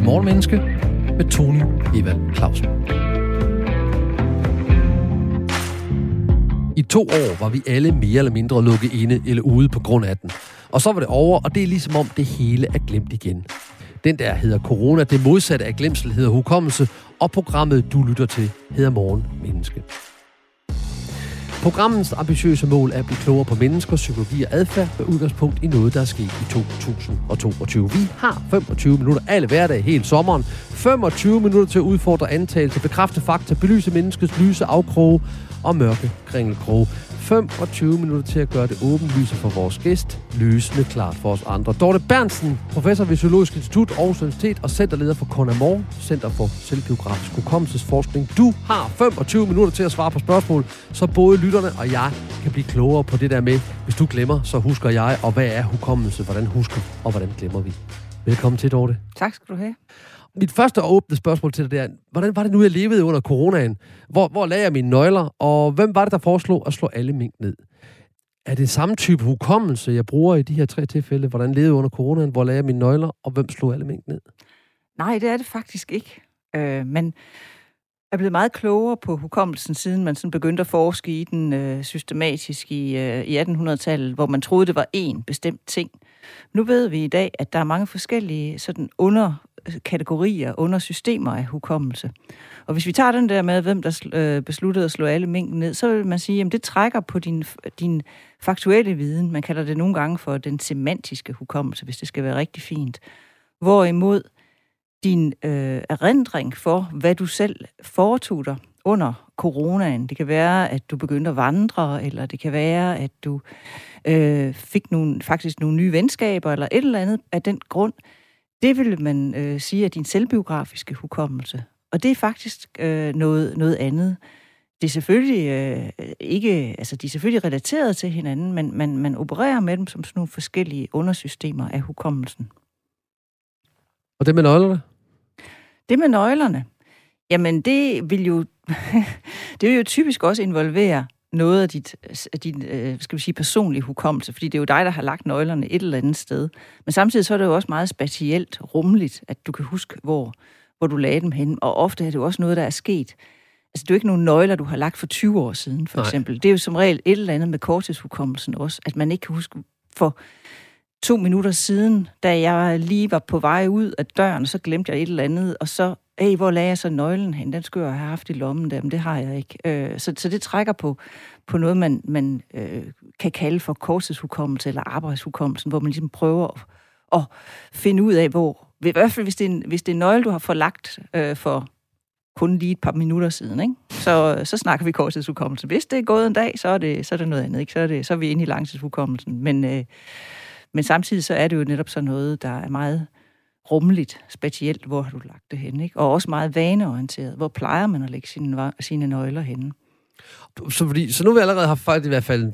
til Morgenmenneske med Tony Evald Clausen. I to år var vi alle mere eller mindre lukket inde eller ude på grund af den. Og så var det over, og det er ligesom om det hele er glemt igen. Den der hedder corona, det modsatte af glemsel hedder hukommelse, og programmet, du lytter til, hedder Morgen Menneske. Programmets ambitiøse mål er at blive klogere på mennesker, psykologi og adfærd med udgangspunkt i noget, der er sket i 2022. Vi har 25 minutter alle hverdag hele sommeren. 25 minutter til at udfordre antagelser, bekræfte fakta, belyse menneskets lyse afkroge og mørke kringelkroge. 25 minutter til at gøre det åbenlyse for vores gæst, lysende klart for os andre. Dorte Bernsen, professor ved Zoologisk Institut Aarhus Universitet og centerleder for Conamore, Center for Selvbiografisk Hukommelsesforskning. Du har 25 minutter til at svare på spørgsmål, så både lytterne og jeg kan blive klogere på det der med, hvis du glemmer, så husker jeg, og hvad er hukommelse, hvordan husker og hvordan glemmer vi. Velkommen til, Dorte. Tak skal du have. Mit første åbne spørgsmål til dig, det er, hvordan var det nu, jeg levede under coronaen? Hvor, hvor lagde jeg mine nøgler, og hvem var det, der foreslog at slå alle mink ned? Er det samme type hukommelse, jeg bruger i de her tre tilfælde? Hvordan levede jeg under coronaen? Hvor lagde jeg mine nøgler, og hvem slog alle mink ned? Nej, det er det faktisk ikke. Øh, men er blevet meget klogere på hukommelsen, siden man sådan begyndte at forske i den øh, systematisk i, øh, i 1800-tallet, hvor man troede, det var én bestemt ting. Nu ved vi i dag, at der er mange forskellige sådan under kategorier, under systemer af hukommelse. Og hvis vi tager den der med, hvem der øh, besluttede at slå alle mængden ned, så vil man sige, at det trækker på din, din faktuelle viden. Man kalder det nogle gange for den semantiske hukommelse, hvis det skal være rigtig fint. Hvorimod din øh, erindring for, hvad du selv foretog dig under coronaen. Det kan være, at du begyndte at vandre, eller det kan være, at du øh, fik nogle, faktisk nogle nye venskaber, eller et eller andet af den grund. Det vil man øh, sige er din selvbiografiske hukommelse. Og det er faktisk øh, noget, noget andet. Det er selvfølgelig øh, ikke, altså de er selvfølgelig relateret til hinanden, men man, man opererer med dem som sådan nogle forskellige undersystemer af hukommelsen. Og det med nøglerne? Det med nøglerne, jamen det vil jo, det vil jo typisk også involvere noget af dit, af din øh, skal vi sige, personlige hukommelse, fordi det er jo dig, der har lagt nøglerne et eller andet sted. Men samtidig så er det jo også meget specielt, rummeligt, at du kan huske, hvor, hvor du lagde dem hen. Og ofte er det jo også noget, der er sket. Altså, det er jo ikke nogle nøgler, du har lagt for 20 år siden, for Nej. eksempel. Det er jo som regel et eller andet med korttidshukommelsen også, at man ikke kan huske for to minutter siden, da jeg lige var på vej ud af døren, så glemte jeg et eller andet, og så, hey, hvor lagde jeg så nøglen hen? Den skulle jeg have haft i lommen der, men det har jeg ikke. Øh, så, så det trækker på, på noget, man, man øh, kan kalde for korttidshukommelse eller arbejdshukommelsen, hvor man ligesom prøver at, at finde ud af, hvor, i hvert fald hvis det er en, hvis det er en nøgle, du har forlagt øh, for kun lige et par minutter siden, ikke? Så, så snakker vi korttidshukommelse. Hvis det er gået en dag, så er det, så er det noget andet. Ikke? Så, er det, så er vi inde i langtidshukommelsen. Men, øh, men samtidig så er det jo netop sådan noget, der er meget rummeligt, specielt, hvor har du lagt det hen, ikke? Og også meget vaneorienteret. Hvor plejer man at lægge sine, sine nøgler henne? Så, fordi, så nu har vi allerede haft faktisk i hvert fald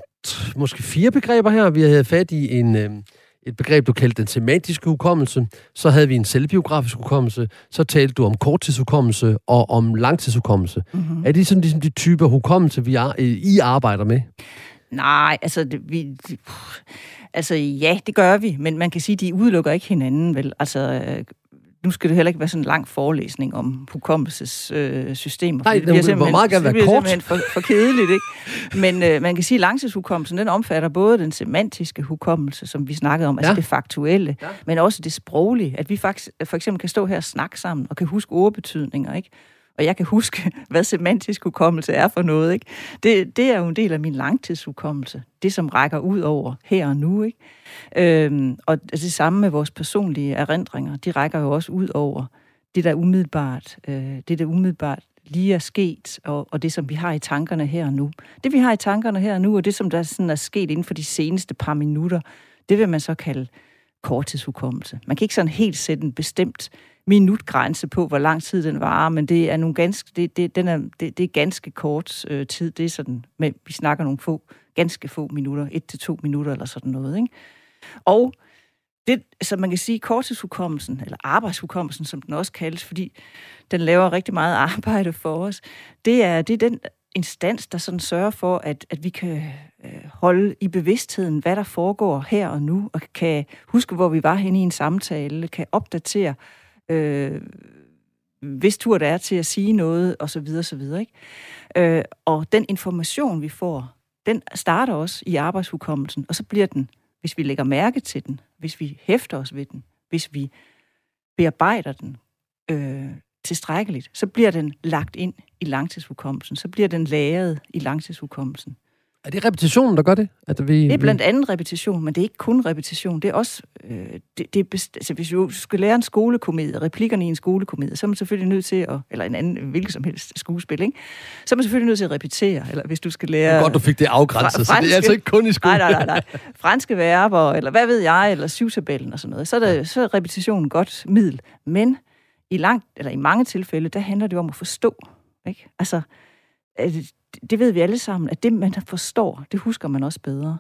måske fire begreber her. Vi har fat i en, øh, et begreb, du kaldte den semantiske hukommelse. Så havde vi en selvbiografisk hukommelse. Så talte du om korttidshukommelse og om langtidshukommelse. Mm-hmm. Er det sådan ligesom de typer hukommelse, vi er, I arbejder med? Nej, altså, det, vi, altså ja, det gør vi, men man kan sige, at de udelukker ikke hinanden, vel? Altså, nu skal det heller ikke være sådan en lang forelæsning om hukommelsessystemer. Øh, Nej, det, det må meget gerne være kort. Det for, for kedeligt, ikke? Men øh, man kan sige, at langtidshukommelsen, den omfatter både den semantiske hukommelse, som vi snakkede om, altså ja. altså det faktuelle, ja. men også det sproglige. At vi faktisk for eksempel kan stå her og snakke sammen, og kan huske ordbetydninger, ikke? Og jeg kan huske, hvad semantisk hukommelse er for noget. Ikke? Det, det er jo en del af min langtidshukommelse. Det, som rækker ud over her og nu. Ikke? Øhm, og det samme med vores personlige erindringer. De rækker jo også ud over det, der umiddelbart, øh, det, der umiddelbart lige er sket, og, og det, som vi har i tankerne her og nu. Det, vi har i tankerne her og nu, og det, som der sådan er sket inden for de seneste par minutter, det vil man så kalde korttidshukommelse. Man kan ikke sådan helt sætte en bestemt minutgrænse på, hvor lang tid den varer, men det er nogle ganske, det, det, den er, det, det er ganske kort øh, tid. Det er sådan, men vi snakker nogle få, ganske få minutter, et til to minutter eller sådan noget. Ikke? Og det, så man kan sige, korttidshukommelsen, eller arbejdshukommelsen, som den også kaldes, fordi den laver rigtig meget arbejde for os, det er, det er den instans, der sådan sørger for, at, at vi kan øh, holde i bevidstheden, hvad der foregår her og nu, og kan huske, hvor vi var henne i en samtale, kan opdatere øh, øh, hvis tur der er til at sige noget, og så videre, så videre. Ikke? Øh, og den information, vi får, den starter også i arbejdshukommelsen, og så bliver den, hvis vi lægger mærke til den, hvis vi hæfter os ved den, hvis vi bearbejder den øh, tilstrækkeligt, så bliver den lagt ind i langtidshukommelsen, så bliver den lagret i langtidshukommelsen. Er det repetitionen, der gør det? At vi, det er blandt andet repetition, men det er ikke kun repetition. Det er også, øh, det, det er best, altså, hvis du skal lære en skolekomedie, replikkerne i en skolekomedie, så er man selvfølgelig nødt til at, eller en anden hvilket som helst skuespil, ikke? så er man selvfølgelig nødt til at repetere, eller hvis du skal lære... Det godt, du fik det afgrænset, franske, så det er altså ikke kun i skole. Nej, nej, nej, nej. Franske verber, eller hvad ved jeg, eller syvtabellen og sådan noget, så er, det, så er repetitionen godt middel. Men i, langt, eller i mange tilfælde, der handler det om at forstå. Ikke? Altså, det ved vi alle sammen, at det, man forstår, det husker man også bedre.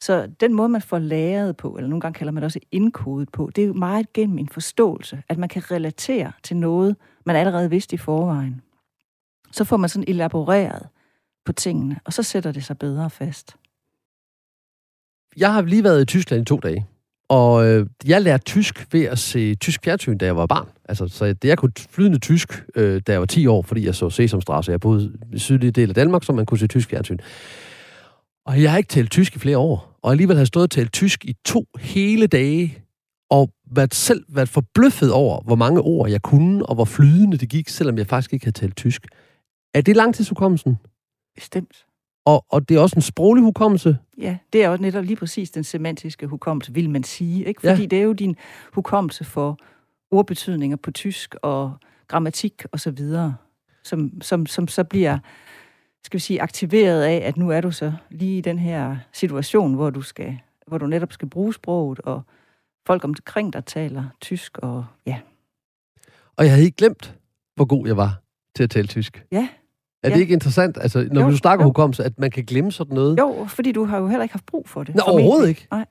Så den måde, man får læret på, eller nogle gange kalder man det også indkodet på, det er jo meget gennem en forståelse, at man kan relatere til noget, man allerede vidste i forvejen. Så får man sådan elaboreret på tingene, og så sætter det sig bedre fast. Jeg har lige været i Tyskland i to dage, og øh, jeg lærte tysk ved at se tysk fjernsyn, da jeg var barn. Altså, så jeg kunne flydende tysk, øh, da jeg var 10 år, fordi jeg så Sesamstrasse. Jeg boede i sydlige del af Danmark, så man kunne se tysk fjernsyn. Og jeg har ikke talt tysk i flere år, og alligevel har jeg stået og talt tysk i to hele dage, og været selv været forbløffet over, hvor mange ord jeg kunne, og hvor flydende det gik, selvom jeg faktisk ikke havde talt tysk. Er det langtidshukommelsen? Bestemt. Og, og det er også en sproglig hukommelse? Ja, det er også netop lige præcis den semantiske hukommelse, vil man sige. Ikke? Fordi ja. det er jo din hukommelse for ordbetydninger på tysk og grammatik og så videre, som, som, som så bliver skal vi sige, aktiveret af, at nu er du så lige i den her situation, hvor du, skal, hvor du netop skal bruge sproget, og folk omkring dig taler tysk, og ja. Og jeg havde ikke glemt, hvor god jeg var til at tale tysk. Ja, er ja. det ikke interessant, altså, når jo, du snakker hukommelse, at man kan glemme sådan noget? Jo, fordi du har jo heller ikke haft brug for det. Nå, overhovedet ikke. Nej.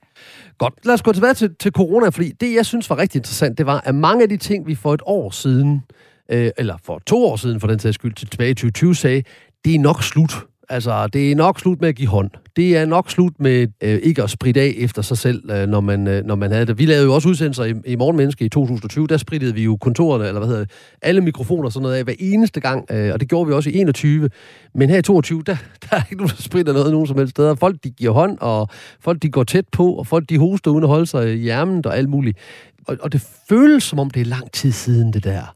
Godt, lad os gå tilbage til, til corona, fordi det, jeg synes var rigtig interessant, det var, at mange af de ting, vi for et år siden, øh, eller for to år siden for den sags skyld, tilbage i 2020 sagde, det er nok slut. Altså, det er nok slut med at give hånd. Det er nok slut med øh, ikke at spritte af efter sig selv, øh, når, man, øh, når man havde det. Vi lavede jo også udsendelser i, i Morgenmenneske i 2020. Der sprittede vi jo kontorerne, eller hvad hedder det, alle mikrofoner og sådan noget af hver eneste gang. Øh, og det gjorde vi også i 21. Men her i 22, der, der er ikke nogen, der spritter noget nogen som helst steder. Folk, de giver hånd, og folk, de går tæt på, og folk, de hoster uden at holde sig i hjermen og alt muligt. Og, og det føles, som om det er lang tid siden, det der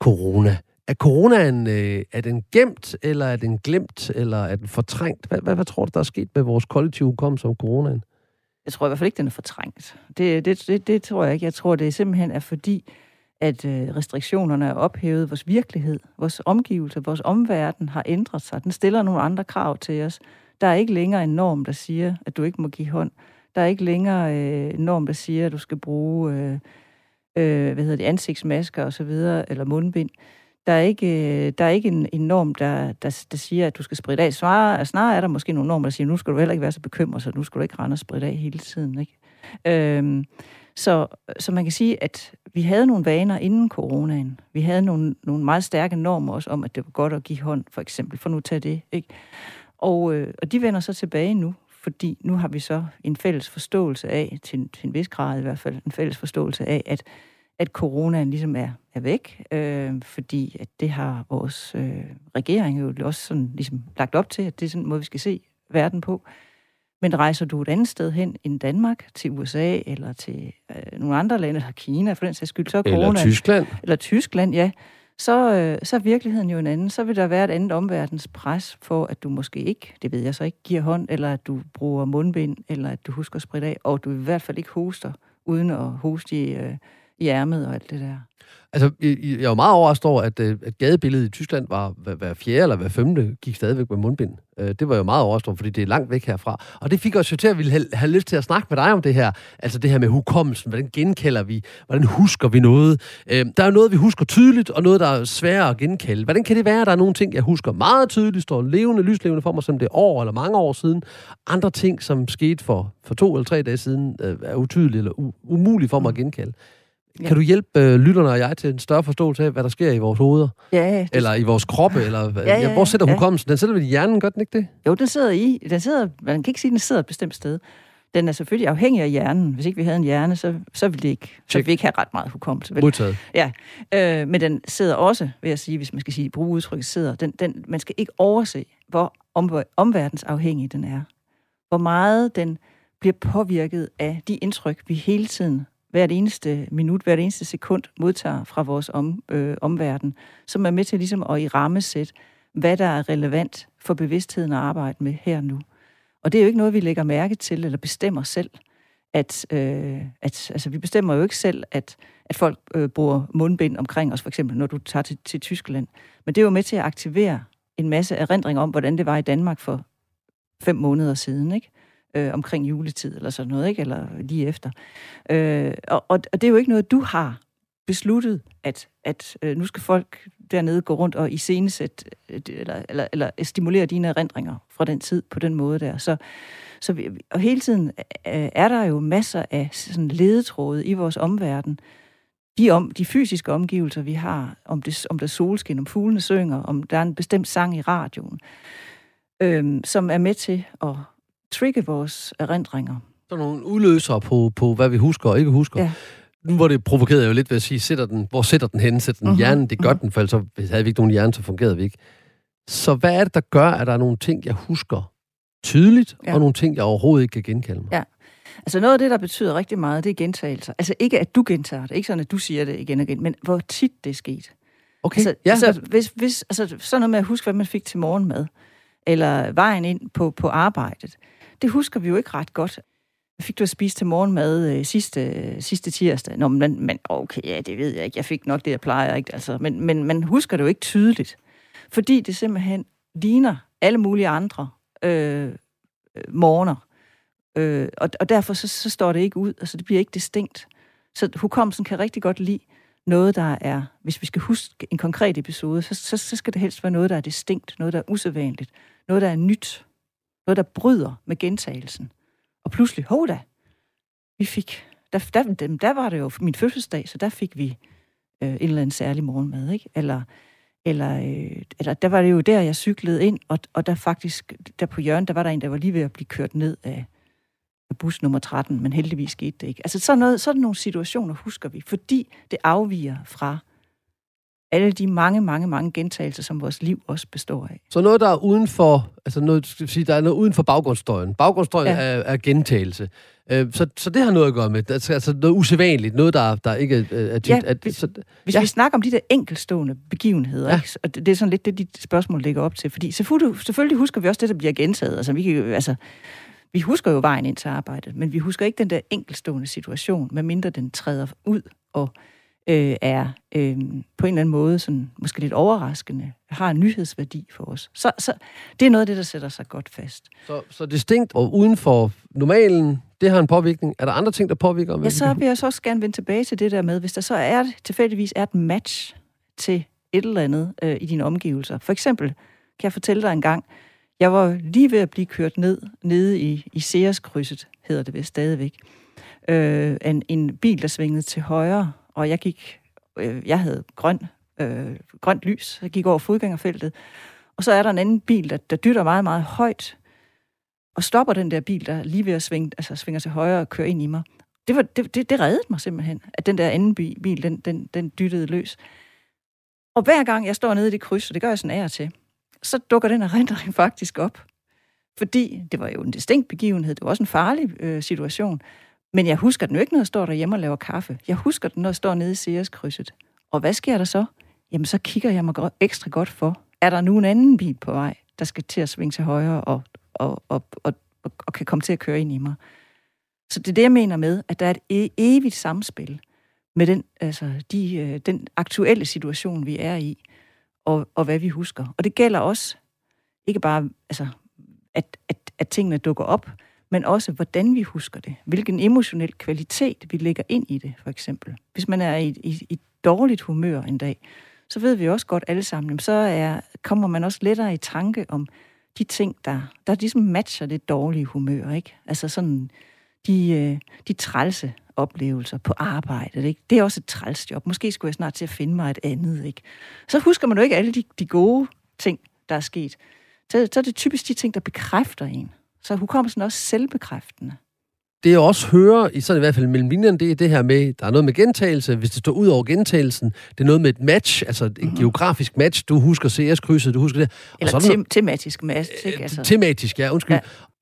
corona er coronaen, øh, er den gemt, eller er den glemt, eller er den fortrængt? Hvad, hvad, hvad tror du, der er sket med vores kollektive hukommelse om coronaen? Jeg tror i hvert fald ikke, den er fortrængt. Det, det, det, det tror jeg ikke. Jeg tror, det simpelthen er fordi, at øh, restriktionerne er ophævet. Vores virkelighed, vores omgivelser, vores omverden har ændret sig. Den stiller nogle andre krav til os. Der er ikke længere en norm, der siger, at du ikke må give hånd. Der er ikke længere øh, en norm, der siger, at du skal bruge øh, øh, hvad hedder det, ansigtsmasker osv., eller mundbind. Der er ikke, der er ikke en, en norm, der, der, der siger, at du skal spritte af. Snarere, snarere er der måske nogle normer, der siger, nu skal du heller ikke være så bekymret, så nu skal du ikke rende og spritte af hele tiden. Ikke? Øhm, så, så man kan sige, at vi havde nogle vaner inden coronaen. Vi havde nogle, nogle meget stærke normer også om, at det var godt at give hånd, for eksempel, for nu at tage det. Ikke? Og, øh, og de vender så tilbage nu, fordi nu har vi så en fælles forståelse af, til, til en vis grad i hvert fald, en fælles forståelse af, at at coronaen ligesom er, er væk, øh, fordi at det har vores øh, regering jo også sådan ligesom lagt op til, at det er sådan en måde, vi skal se verden på. Men rejser du et andet sted hen end Danmark, til USA eller til øh, nogle andre lande, eller Kina for den sags skyld, så er corona... Eller Tyskland. Eller Tyskland, ja. Så, øh, så er virkeligheden jo en anden. Så vil der være et andet omverdens pres for, at du måske ikke, det ved jeg så ikke, giver hånd, eller at du bruger mundbind, eller at du husker at spritte af, og du i hvert fald ikke hoster, uden at hoste i... Øh, i ærmet og alt det der. Altså, jeg var meget overrasket over, at, øh, at gadebilledet i Tyskland var hver, hver fjerde eller hver femte gik stadigvæk med mundbind. Øh, det var jo meget overrasket over, fordi det er langt væk herfra. Og det fik os jo til at ville have, have lyst til at snakke med dig om det her. Altså det her med hukommelsen. Hvordan genkalder vi? Hvordan husker vi noget? Øh, der er jo noget, vi husker tydeligt, og noget, der er sværere at genkalde. Hvordan kan det være, at der er nogle ting, jeg husker meget tydeligt, står levende, lyslevende for mig, som det er år eller mange år siden. Andre ting, som skete for, for to eller tre dage siden, er utydelige eller u- umulige for mig at genkalde. Ja. Kan du hjælpe øh, lytterne og jeg til en større forståelse af, hvad der sker i vores hoveder? Ja. Eller i vores kroppe? Eller, ja, ja, ja, hvor sætter ja. hukommelsen? Den sætter vi i hjernen, gør den ikke det? Jo, den sidder i. Den sidder, man kan ikke sige, at den sidder et bestemt sted. Den er selvfølgelig afhængig af hjernen. Hvis ikke vi havde en hjerne, så, så ville, det ikke, så ville vi ikke have ret meget hukommelse. Vel? Modtaget. Ja, øh, men den sidder også, vil jeg sige, hvis man skal sige, bruge udtrykket sidder, den, den, man skal ikke overse, hvor om, omverdensafhængig den er. Hvor meget den bliver påvirket af de indtryk, vi hele tiden, hvert eneste minut, hvert eneste sekund modtager fra vores om, øh, omverden, som er med til ligesom at i rammesæt, hvad der er relevant for bevidstheden at arbejde med her nu. Og det er jo ikke noget, vi lægger mærke til eller bestemmer selv. At, øh, at, altså, vi bestemmer jo ikke selv, at, at folk øh, bruger mundbind omkring os, for eksempel når du tager til, til Tyskland. Men det er jo med til at aktivere en masse erindringer om, hvordan det var i Danmark for fem måneder siden, ikke? Øh, omkring juletid eller sådan noget, ikke? Eller lige efter. Øh, og, og, og det er jo ikke noget, du har besluttet, at, at øh, nu skal folk dernede gå rundt og iscenesætte, øh, eller, eller, eller stimulere dine erindringer fra den tid på den måde der. Så, så vi, og hele tiden øh, er der jo masser af sådan ledetråde i vores omverden, de, om, de fysiske omgivelser, vi har, om det, om der er solskin, om fuglene synger, om der er en bestemt sang i radioen, øhm, som er med til at trigge vores erindringer. Så nogle udløsere på, på, hvad vi husker og ikke husker. Ja. Nu hvor det provokerede jeg jo lidt ved at sige, sætter den, hvor sætter den hen? Sætter den mm-hmm. hjernen? Det gør mm-hmm. den, for ellers hvis havde vi ikke nogen hjerne, så fungerede vi ikke. Så hvad er det, der gør, at der er nogle ting, jeg husker tydeligt, ja. og nogle ting, jeg overhovedet ikke kan genkalde mig? Ja. Altså noget af det, der betyder rigtig meget, det er gentagelser. Altså ikke, at du gentager det, ikke sådan, at du siger det igen og igen, men hvor tit det er sket. Okay, altså, ja. Altså, hvis, hvis, altså sådan noget med at huske, hvad man fik til morgenmad, eller vejen ind på, på arbejdet, det husker vi jo ikke ret godt. Fik du at spise til morgenmad øh, sidste, øh, sidste tirsdag? Nå, men, men okay, ja, det ved jeg ikke. Jeg fik nok det, jeg plejer, ikke? Altså, men, men man husker det jo ikke tydeligt. Fordi det simpelthen ligner alle mulige andre øh, øh morgener. Øh, og, og derfor så, så står det ikke ud, altså det bliver ikke distinkt. Så hukommelsen kan rigtig godt lide noget, der er, hvis vi skal huske en konkret episode, så, så, så skal det helst være noget, der er distinkt, noget, der er usædvanligt, noget, der er nyt, noget, der bryder med gentagelsen. Og pludselig, hov da, vi fik, der, der, der, der var det jo min fødselsdag, så der fik vi øh, en eller anden særlig morgenmad, ikke? Eller, eller, øh, eller der var det jo der, jeg cyklede ind, og, og der faktisk, der på hjørnet, der var der en, der var lige ved at blive kørt ned af, bus nummer 13, men heldigvis skete det ikke. Altså sådan, noget, sådan nogle situationer husker vi, fordi det afviger fra alle de mange, mange, mange gentagelser, som vores liv også består af. Så noget, der er uden for, altså noget, skal sige, der er noget uden for baggrundsstøjen. Baggrundsstøjen ja. er, er gentagelse. Øh, så, så det har noget at gøre med, altså, altså noget usædvanligt, noget, der, der ikke er, er. Ja, at, hvis, så, hvis ja. vi snakker om de der enkelstående begivenheder, ja. ikke? og det, det er sådan lidt det, dit spørgsmål ligger op til, fordi selvfølgelig, selvfølgelig husker vi også det, der bliver gentaget. Altså, vi kan, altså, vi husker jo vejen ind til arbejdet, men vi husker ikke den der enkelstående situation, medmindre den træder ud og øh, er øh, på en eller anden måde sådan, måske lidt overraskende, har en nyhedsværdi for os. Så, så det er noget af det, der sætter sig godt fast. Så, så distinkt og uden for normalen, det har en påvirkning. Er der andre ting, der påvirker? Ja, så vil jeg så også gerne vende tilbage til det der med, hvis der så er tilfældigvis er et match til et eller andet øh, i dine omgivelser. For eksempel kan jeg fortælle dig en gang, jeg var lige ved at blive kørt ned, nede i, i Seerskrydset, hedder det vist stadigvæk. Øh, en, en bil, der svingede til højre, og jeg gik, øh, jeg havde grøn, øh, grønt lys, jeg gik over fodgængerfeltet, og så er der en anden bil, der, der dytter meget, meget højt, og stopper den der bil, der lige ved at svinge, altså svinger til højre og kører ind i mig. Det, var, det, det, det reddede mig simpelthen, at den der anden bil, den, den, den dyttede løs. Og hver gang jeg står nede i det kryds, og det gør jeg sådan af og til, så dukker den erindring faktisk op. Fordi det var jo en distinkt begivenhed, det var også en farlig øh, situation. Men jeg husker den jo ikke, når jeg står derhjemme og laver kaffe. Jeg husker den, når jeg står nede i Seerskrydset. Og hvad sker der så? Jamen, så kigger jeg mig ekstra godt for. Er der nu en anden bil på vej, der skal til at svinge til højre og, og, og, og, og, og kan komme til at køre ind i mig? Så det er det, jeg mener med, at der er et e- evigt samspil med den, altså, de, øh, den aktuelle situation, vi er i og, og hvad vi husker. Og det gælder også ikke bare, altså, at, at, at tingene dukker op, men også hvordan vi husker det. Hvilken emotionel kvalitet vi lægger ind i det, for eksempel. Hvis man er i, i, i dårligt humør en dag, så ved vi også godt alle sammen, så er, kommer man også lettere i tanke om de ting, der, der ligesom matcher det dårlige humør. Ikke? Altså sådan de, øh, de trælse oplevelser på arbejdet. Ikke? Det er også et trælsjob. Måske skulle jeg snart til at finde mig et andet. Ikke? Så husker man jo ikke alle de, de gode ting, der er sket. Så, så er det typisk de ting, der bekræfter en. Så hukommelsen er også selvbekræftende. det jeg også hører, i sådan i hvert fald mellem linjerne, det er det her med, der er noget med gentagelse, hvis det står ud over gentagelsen, det er noget med et match, altså et mm-hmm. geografisk match, du husker CS-krydset, du husker det. Eller og tem- noget, tematisk match, ikke? Altså. Tematisk, ja, undskyld. Ja.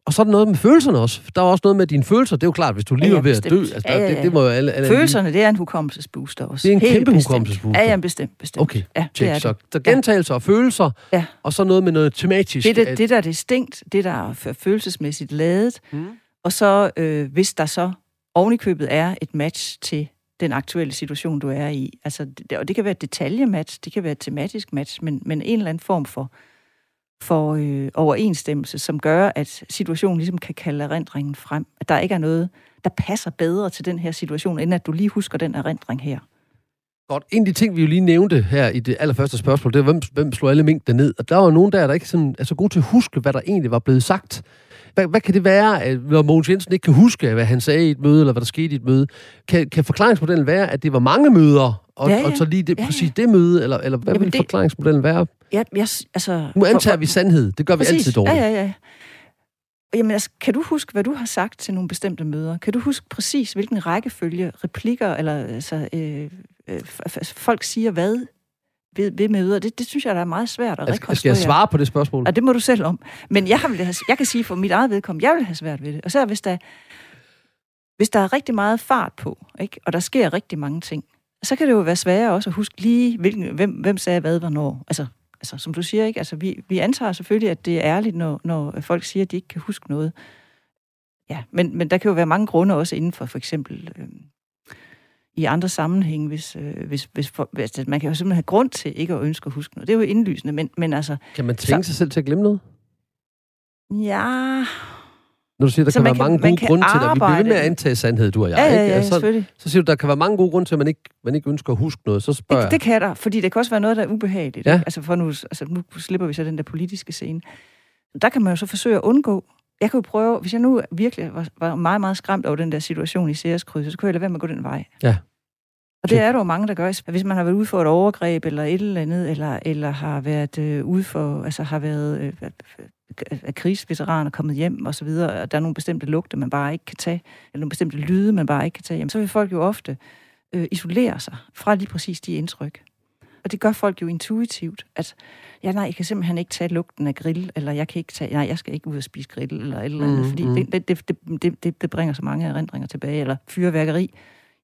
Og så er der noget med følelserne også. Der er også noget med dine følelser. Det er jo klart, hvis du lige ja, ja, er ved at dø. Altså, ja, ja, ja. Det, det må jo alle, alle Følelserne, det er en hukommelsesbooster også. Det er en Helt kæmpe bestemt. hukommelsesbooster. Ja, ja, bestemt, bestemt. Okay, ja, check. Det så, så gentagelser og følelser, ja. og så noget med noget tematisk. Det, der, det der er distinkt, det der er følelsesmæssigt ladet, mm. og så øh, hvis der så ovenikøbet er et match til den aktuelle situation, du er i. Altså, det, og det kan være et detaljematch, det kan være et tematisk match, men, men en eller anden form for for øh, overensstemmelse, som gør, at situationen ligesom kan kalde erindringen frem. At der ikke er noget, der passer bedre til den her situation, end at du lige husker den erindring her. Godt. En af de ting, vi jo lige nævnte her i det allerførste spørgsmål, det var, hvem, hvem slog alle mængder ned? Og der var nogen der, der ikke sådan, er så gode til at huske, hvad der egentlig var blevet sagt. Hvad, hvad kan det være, at, når Mogens Jensen ikke kan huske, hvad han sagde i et møde, eller hvad der skete i et møde? Kan, kan forklaringsmodellen være, at det var mange møder, og, ja, ja. og så lige det, ja, ja. præcis det møde, eller, eller hvad Jamen vil det, forklaringsmodellen være? Ja, jeg, altså, nu antager for, vi sandhed. Det gør præcis. vi altid dårligt. Ja, ja, ja. Jamen, altså, kan du huske, hvad du har sagt til nogle bestemte møder? Kan du huske præcis, hvilken rækkefølge, replikker, eller altså, øh, øh, folk siger hvad ved, ved møder? Det, det synes jeg, der er meget svært at rekonstruere. Skal jeg svare på det spørgsmål? Ja, det må du selv om. Men jeg, vil have, jeg kan sige for mit eget vedkommende, jeg vil have svært ved det. Og så hvis der, hvis der er rigtig meget fart på, ikke? og der sker rigtig mange ting, så kan det jo være sværere også at huske lige, hvilken, hvem, hvem sagde hvad, hvornår. Altså, altså, som du siger, ikke? Altså, vi, vi antager selvfølgelig, at det er ærligt, når, når folk siger, at de ikke kan huske noget. Ja, men, men der kan jo være mange grunde også inden for for eksempel øh, i andre sammenhænge, hvis, øh, hvis, hvis, for, hvis man kan jo simpelthen have grund til ikke at ønske at huske noget. Det er jo indlysende, men, men altså... Kan man tvinge så, sig selv til at glemme noget? Ja, når du siger, der så kan være kan, mange gode grunde til det, vi bliver ved med at antage sandhed, du og jeg. Ja, ja, ja, ja, så, så siger du, der kan være mange gode grunde til, at man ikke, man ikke ønsker at huske noget. Så spørger det, det kan der, fordi det kan også være noget, der er ubehageligt. Ja. Altså, for nu, altså, nu slipper vi så den der politiske scene. Der kan man jo så forsøge at undgå. Jeg kunne prøve, hvis jeg nu virkelig var, var meget, meget skræmt over den der situation i Ceres så kunne jeg lade være med at gå den vej. Ja. Og det er der jo mange, der gør. Hvis man har været ude for et overgreb eller et eller andet, eller, eller har været øh, ude for, altså har været øh, af krigsveteraner kommet hjem og så videre, og der er nogle bestemte lugte, man bare ikke kan tage, eller nogle bestemte lyde, man bare ikke kan tage, jamen, så vil folk jo ofte øh, isolere sig fra lige præcis de indtryk. Og det gør folk jo intuitivt, at ja, nej, jeg kan simpelthen ikke tage lugten af grill, eller jeg kan ikke tage, nej, jeg skal ikke ud og spise grill, eller et eller andet, mm, fordi mm. Det, det, det, det, det bringer så mange erindringer tilbage, eller fyrværkeri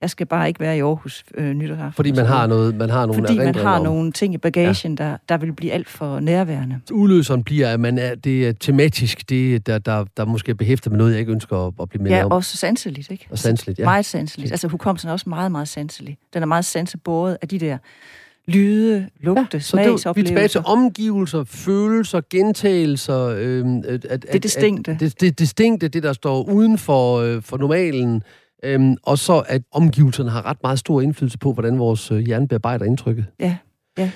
jeg skal bare ikke være i Aarhus øh, nytårsaften. Fordi man har, noget, man har nogle Fordi man har om. nogle ting i bagagen, ja. der, der vil blive alt for nærværende. Udløseren bliver, at man er, det er tematisk, det, der, der, der måske er behæftet med noget, jeg ikke ønsker at, at blive med ja, om. Ja, også sanseligt, ikke? Og sanseligt, ja. Meget sanseligt. Altså hukommelsen er også meget, meget sanselig. Den er meget sansebåret af de der lyde, lugte, ja, smagsoplevelser. Vi er tilbage til omgivelser, følelser, gentagelser. Øh, at, at, det distinkte. At, det, det distinkte, det der står uden for, øh, for normalen. Øhm, og så at omgivelserne har ret meget stor indflydelse på, hvordan vores øh, hjerne bearbejder indtrykket. Ja, ja.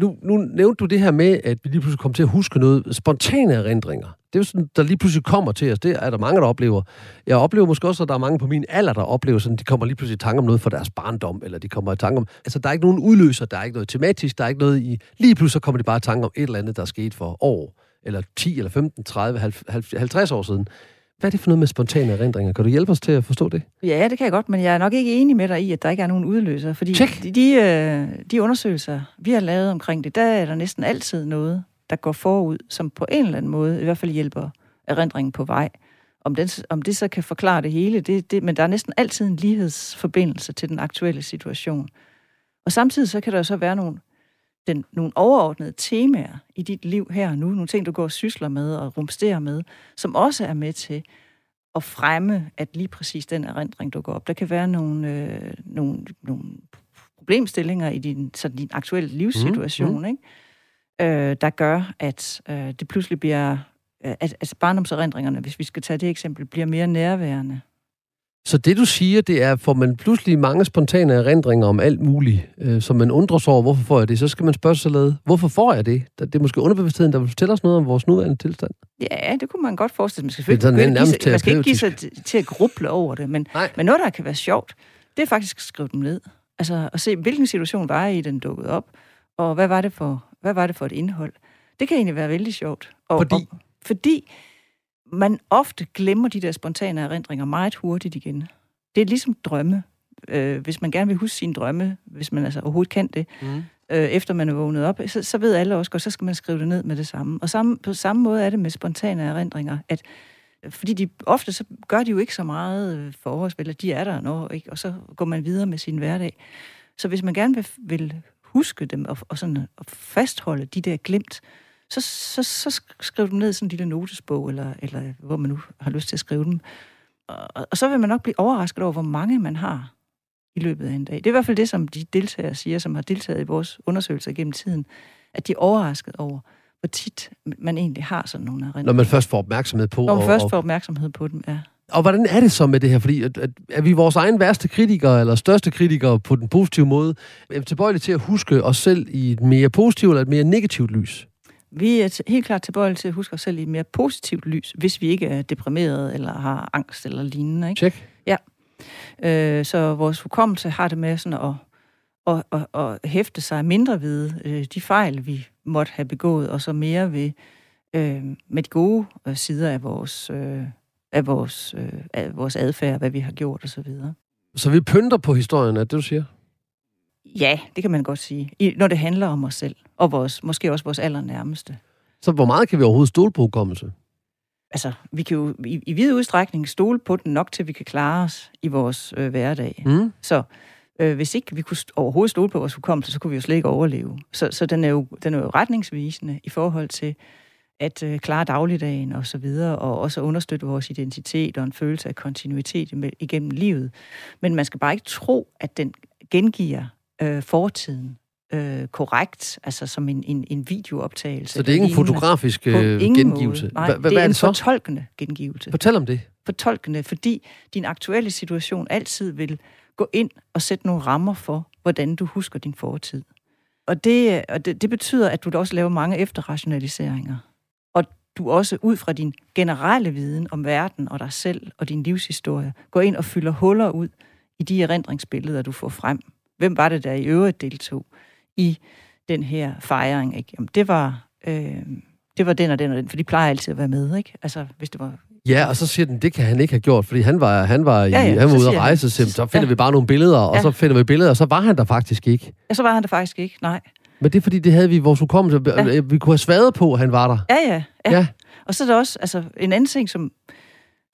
Nu, nu nævnte du det her med, at vi lige pludselig kommer til at huske noget. Spontane erindringer. Det er jo sådan, der lige pludselig kommer til os. Det er der mange, der oplever. Jeg oplever måske også, at der er mange på min alder, der oplever sådan, de kommer lige pludselig i tanke om noget for deres barndom, eller de kommer i tanke om... Altså, der er ikke nogen udløser, der er ikke noget tematisk, der er ikke noget i... Lige pludselig kommer de bare i tanke om et eller andet, der er sket for år, eller 10, eller 15, 30, 50 år siden. Hvad er det for noget med spontane erindringer? Kan du hjælpe os til at forstå det? Ja, det kan jeg godt, men jeg er nok ikke enig med dig i, at der ikke er nogen udløser. Fordi Check. de, de, øh, de undersøgelser, vi har lavet omkring det, der er der næsten altid noget, der går forud, som på en eller anden måde i hvert fald hjælper erindringen på vej. Om, den, om det så kan forklare det hele, det, det, men der er næsten altid en lighedsforbindelse til den aktuelle situation. Og samtidig så kan der så være nogle den, nogle overordnede temaer i dit liv her og nu, nogle ting, du går og sysler med og rumsterer med, som også er med til at fremme, at lige præcis den erindring, du går op. Der kan være nogle, øh, nogle, nogle problemstillinger i din, så din aktuelle livssituation, mm. Ikke? Øh, der gør, at øh, det pludselig bliver, øh, at, altså barndomserindringerne, hvis vi skal tage det eksempel, bliver mere nærværende. Så det, du siger, det er, får man pludselig mange spontane erindringer om alt muligt, øh, som man undrer sig over, hvorfor får jeg det, så skal man spørge sig lidt, hvorfor får jeg det? Det er måske underbevidstheden, der vil fortælle os noget om vores nuværende tilstand. Ja, det kunne man godt forestille sig. Man skal, er give, man skal ikke give sig til at gruble over det, men, men noget, der kan være sjovt, det er faktisk at skrive dem ned. Altså at se, hvilken situation var I, den dukkede op, og hvad var det for, hvad var det for et indhold. Det kan egentlig være vældig sjovt. Og, fordi? Og, fordi man ofte glemmer de der spontane erindringer meget hurtigt igen. Det er ligesom drømme. Øh, hvis man gerne vil huske sine drømme, hvis man altså overhovedet kan det, mm. øh, efter man er vågnet op, så, så ved alle også godt, så skal man skrive det ned med det samme. Og samme, på samme måde er det med spontane erindringer, at fordi de ofte så gør de jo ikke så meget øh, for os, at de er der når, ikke? og så går man videre med sin hverdag. Så hvis man gerne vil, vil huske dem og, og, sådan, og fastholde de der glemt, så, så, så skriv dem ned i sådan en lille notesbog, eller, eller hvor man nu har lyst til at skrive dem. Og, og så vil man nok blive overrasket over, hvor mange man har i løbet af en dag. Det er i hvert fald det, som de deltagere siger, som har deltaget i vores undersøgelser gennem tiden, at de er overrasket over, hvor tit man egentlig har sådan nogle erindringer. Når man først får opmærksomhed på. Når man og, først får opmærksomhed på dem, ja. Og hvordan er det så med det her? Fordi at, at, er vi vores egen værste kritikere, eller største kritikere på den positive måde, tilbøjelige til at huske os selv i et mere positivt eller et mere negativt lys? Vi er helt klart tilbøjelige til at huske os selv i et mere positivt lys, hvis vi ikke er deprimeret eller har angst eller lignende. Ikke? Check. Ja. Øh, så vores hukommelse har det med sådan at, at, at, at hæfte sig mindre ved øh, de fejl, vi måtte have begået, og så mere ved øh, med de gode øh, sider af vores, øh, af vores, øh, af vores adfærd, hvad vi har gjort osv. Så, så vi pynter på historien, er det, du siger? Ja, det kan man godt sige. I, når det handler om os selv, og vores, måske også vores allernærmeste. Så hvor meget kan vi overhovedet stole på hukommelse? Altså, vi kan jo i, i vid udstrækning stole på den nok, til vi kan klare os i vores øh, hverdag. Mm. Så øh, hvis ikke vi kunne overhovedet stole på vores hukommelse, så kunne vi jo slet ikke overleve. Så, så den, er jo, den er jo retningsvisende i forhold til at øh, klare dagligdagen og så videre, og også understøtte vores identitet og en følelse af kontinuitet igennem livet. Men man skal bare ikke tro, at den gengiver øh, fortiden øh, korrekt, altså som en, en, en videooptagelse. Så det er ikke en fotografisk øh, gengivelse? Nej, Hva, det er, er en fortolkende gengivelse. Fortæl om det. Fortolkende, fordi din aktuelle situation altid vil gå ind og sætte nogle rammer for, hvordan du husker din fortid. Og det, og det, det betyder, at du da også laver mange efterrationaliseringer. Og du også ud fra din generelle viden om verden og dig selv og din livshistorie, går ind og fylder huller ud i de erindringsbilleder, du får frem. Hvem var det, der i øvrigt deltog i den her fejring? Ikke? Jamen, det var... Øh, det var den og den og den, for de plejer altid at være med, ikke? Altså, hvis det var Ja, og så siger den, det kan han ikke have gjort, fordi han var, han var, i, ja, ja, han var ude at rejse, så, så finder ja. vi bare nogle billeder, og ja. så finder vi billeder, og så var han der faktisk ikke. Ja, så var han der faktisk ikke, nej. Men det er fordi, det havde vi i vores hukommelse. Ja. Vi kunne have svadet på, at han var der. Ja, ja, ja. ja. Og så er der også altså, en anden ting, som,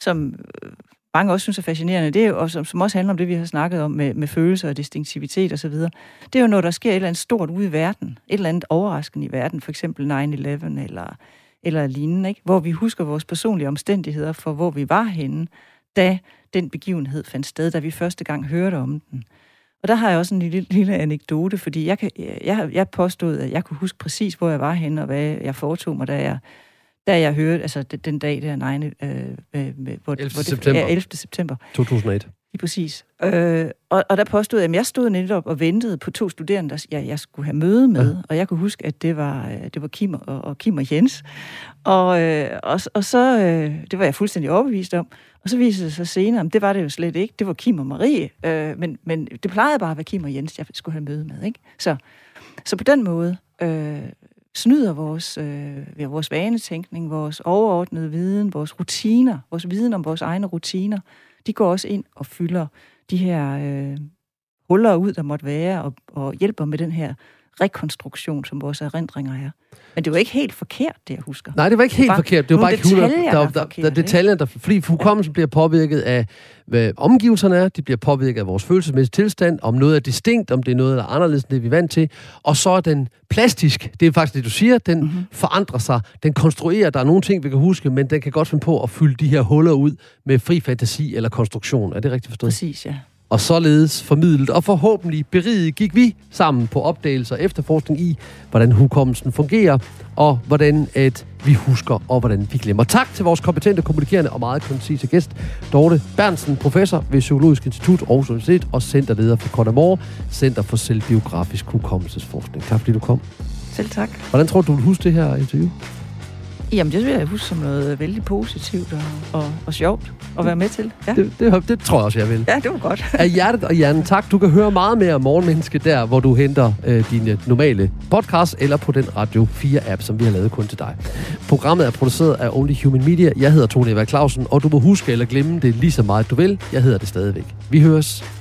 som øh, mange også synes er fascinerende, det er jo, og som, som også handler om det, vi har snakket om med, med følelser og distinktivitet osv., det er jo, når der sker et eller andet stort ude i verden, et eller andet overraskende i verden, for eksempel 9-11 eller eller lignende, ikke? hvor vi husker vores personlige omstændigheder for, hvor vi var henne, da den begivenhed fandt sted, da vi første gang hørte om den. Og der har jeg også en lille, lille anekdote, fordi jeg, kan, jeg, jeg påstod, at jeg kunne huske præcis, hvor jeg var henne, og hvad jeg foretog mig, da jeg, da jeg hørte, altså den dag der, 9, øh, øh, hvor, 11. Hvor det, september. Ja, 11. september. 2001. Lige præcis. Øh, og, og der påstod jeg, at jeg stod netop og ventede på to studerende, der jeg, jeg skulle have møde med, ja. og jeg kunne huske, at det var, øh, det var Kim og, og Kim og Jens. Og, øh, og, og så, øh, det var jeg fuldstændig overbevist om. Og så viste det sig senere, at det var det jo slet ikke. Det var Kim og Marie, øh, men, men det plejede bare at være Kim og Jens, jeg skulle have møde med. Ikke? Så, så på den måde øh, snyder vores, øh, vores vanetænkning, vores overordnede viden, vores rutiner, vores viden om vores egne rutiner, de går også ind og fylder de her øh, huller ud, der måtte være, og, og hjælper med den her rekonstruktion, som vores erindringer er. Men det var ikke helt forkert, det jeg husker. Nej, det var ikke helt det var forkert. Det var bare ikke 100... Der, der, der, der, detaljer, der, fordi hukommelsen ja. bliver påvirket af, hvad omgivelserne er, de bliver påvirket af vores følelsesmæssige tilstand, om noget er distinkt, om det er noget, der er anderledes end det, vi er vant til. Og så er den plastisk, det er faktisk det, du siger, den mm-hmm. forandrer sig, den konstruerer, der er nogle ting, vi kan huske, men den kan godt finde på at fylde de her huller ud med fri fantasi eller konstruktion. Er det rigtigt forstået? Præcis, ja og således formidlet og forhåbentlig beriget gik vi sammen på opdagelser og efterforskning i, hvordan hukommelsen fungerer, og hvordan at vi husker, og hvordan vi glemmer. Tak til vores kompetente, kommunikerende og meget koncise gæst, Dorte Bernsen, professor ved Psykologisk Institut Aarhus Universitet og centerleder for Kodamor, Center for Selvbiografisk Hukommelsesforskning. Tak fordi du kom. Selv tak. Hvordan tror du, du vil huske det her interview? Jamen, det vil jeg huske som noget vældig positivt og, og, og sjovt at være med til. Ja. Det, det, det tror jeg også, jeg vil. ja, det var godt. Af hjertet og hjernen tak. Du kan høre meget mere om Morgenmenneske der, hvor du henter øh, dine normale podcast eller på den Radio 4-app, som vi har lavet kun til dig. Programmet er produceret af Only Human Media. Jeg hedder Tony Eva Clausen, og du må huske eller glemme det lige så meget du vil. Jeg hedder det stadigvæk. Vi høres.